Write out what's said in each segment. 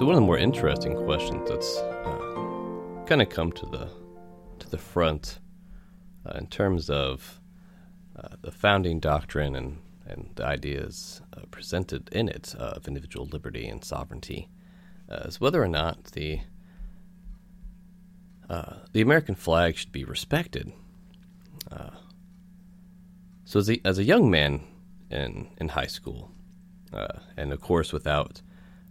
So one of the more interesting questions that's uh, kind of come to the to the front uh, in terms of uh, the founding doctrine and and the ideas uh, presented in it of individual liberty and sovereignty uh, is whether or not the uh, the American flag should be respected. so as a, as a young man in in high school, and of course without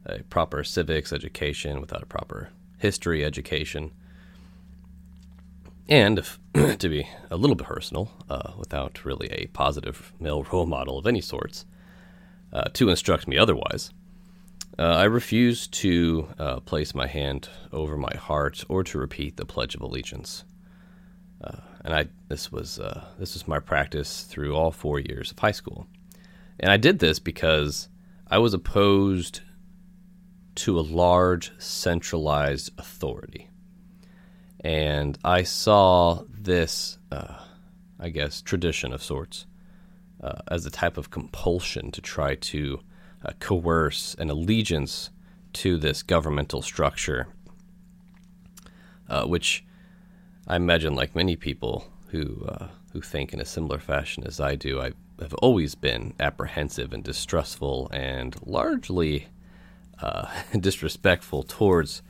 a proper civics education, without a proper history education, and if, to be a little bit personal, uh, without really a positive male role model of any sorts uh, to instruct me otherwise, uh, I refuse to uh, place my hand over my heart or to repeat the Pledge of Allegiance. Uh, and I this was uh, this was my practice through all four years of high school, and I did this because I was opposed to a large centralized authority. And I saw this, uh, I guess, tradition of sorts uh, as a type of compulsion to try to uh, coerce an allegiance to this governmental structure, uh, which I imagine, like many people who uh, who think in a similar fashion as I do, I have always been apprehensive and distrustful and largely uh, disrespectful towards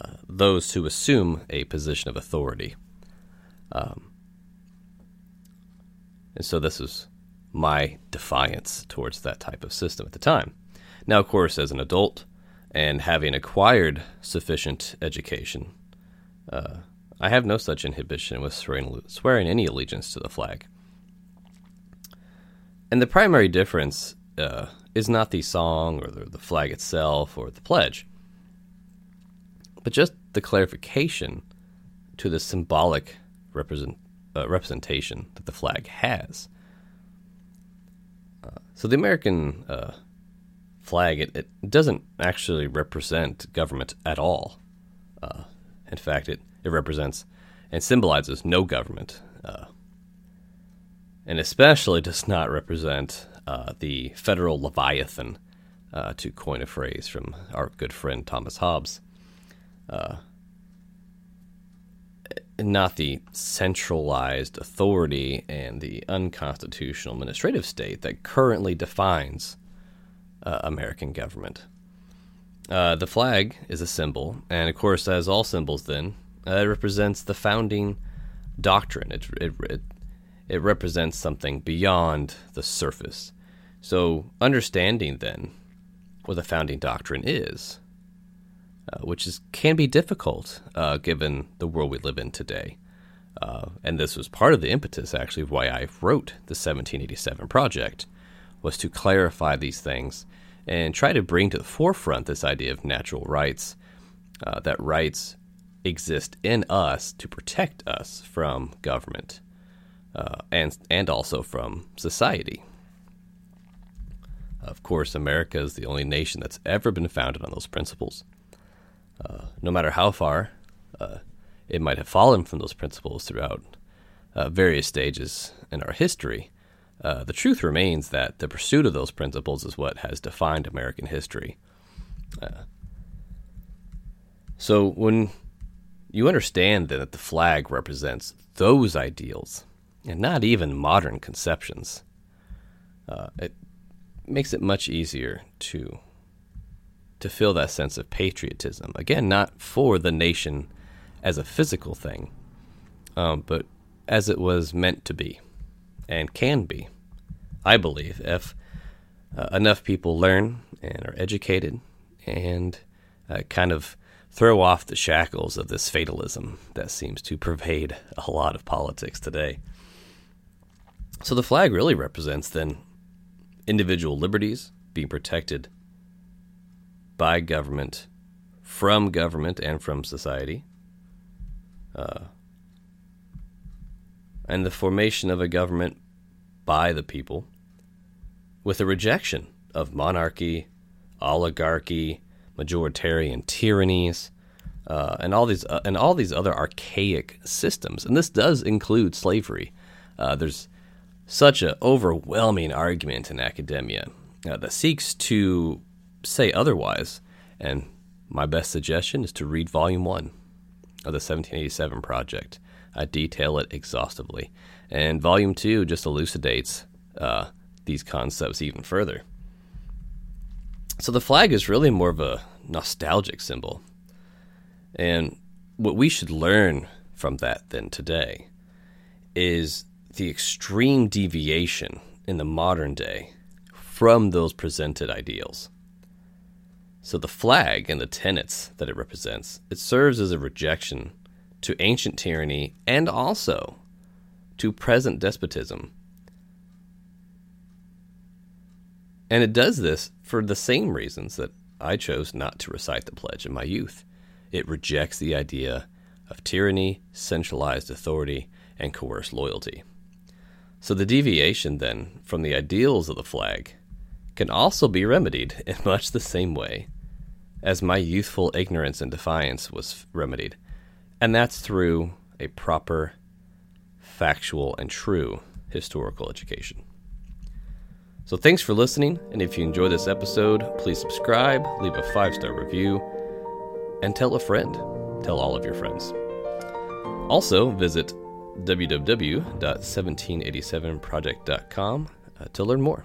uh, those who assume a position of authority. Um, and so this is my defiance towards that type of system at the time. Now, of course, as an adult and having acquired sufficient education, uh, I have no such inhibition with swearing, swearing, any allegiance to the flag. And the primary difference uh, is not the song or the, the flag itself or the pledge, but just the clarification to the symbolic represent, uh, representation that the flag has. Uh, so the American uh, flag it, it, doesn't actually represent government at all. Uh, in fact, it, it represents and symbolizes no government, uh, and especially does not represent uh, the federal leviathan, uh, to coin a phrase from our good friend Thomas Hobbes. Uh, not the centralized authority and the unconstitutional administrative state that currently defines uh, American government. Uh, the flag is a symbol, and of course, as all symbols, then uh, it represents the founding doctrine. It, it, it it represents something beyond the surface. So, understanding then what the founding doctrine is, uh, which is can be difficult uh, given the world we live in today. Uh, and this was part of the impetus, actually, of why I wrote the 1787 project, was to clarify these things and try to bring to the forefront this idea of natural rights, uh, that rights exist in us to protect us from government uh, and and also from society. Of course, America is the only nation that's ever been founded on those principles. Uh, no matter how far uh, it might have fallen from those principles throughout uh, various stages in our history, uh, the truth remains that the pursuit of those principles is what has defined American history. Uh, so when you understand that the flag represents those ideals and not even modern conceptions, uh, it makes it much easier to to feel that sense of patriotism. Again, not for the nation as a physical thing, um, but as it was meant to be and can be. I believe if uh, enough people learn and are educated and uh, kind of throw off the shackles of this fatalism that seems to pervade a lot of politics today. So the flag really represents then individual liberties being protected by government, from government, and from society. Uh, and the formation of a government by the people with a rejection of monarchy, oligarchy, majoritarian tyrannies, uh, and all these uh, and all these other archaic systems. And this does include slavery. Uh, there's such an overwhelming argument in academia uh, that seeks to say otherwise, and my best suggestion is to read Volume 1 of the 1787 Project. I detail it exhaustively. And Volume 2 just elucidates uh, these concepts even further. So the flag is really more of a nostalgic symbol. And what we should learn from that then today is the extreme deviation in the modern day from those presented ideals. So the flag and the tenets that it represents, it serves as a rejection to ancient tyranny and also to present despotism. And it does this for the same reasons that I chose not to recite the pledge in my youth. It rejects the idea of tyranny, centralized authority, and coerced loyalty. So the deviation, then, from the ideals of the flag can also be remedied in much the same way as my youthful ignorance and defiance was remedied, and that's through a proper, factual, and true historical education. So, thanks for listening, and if you enjoyed this episode, please subscribe, leave a five star review, and tell a friend. Tell all of your friends. Also, visit www.1787project.com uh, to learn more.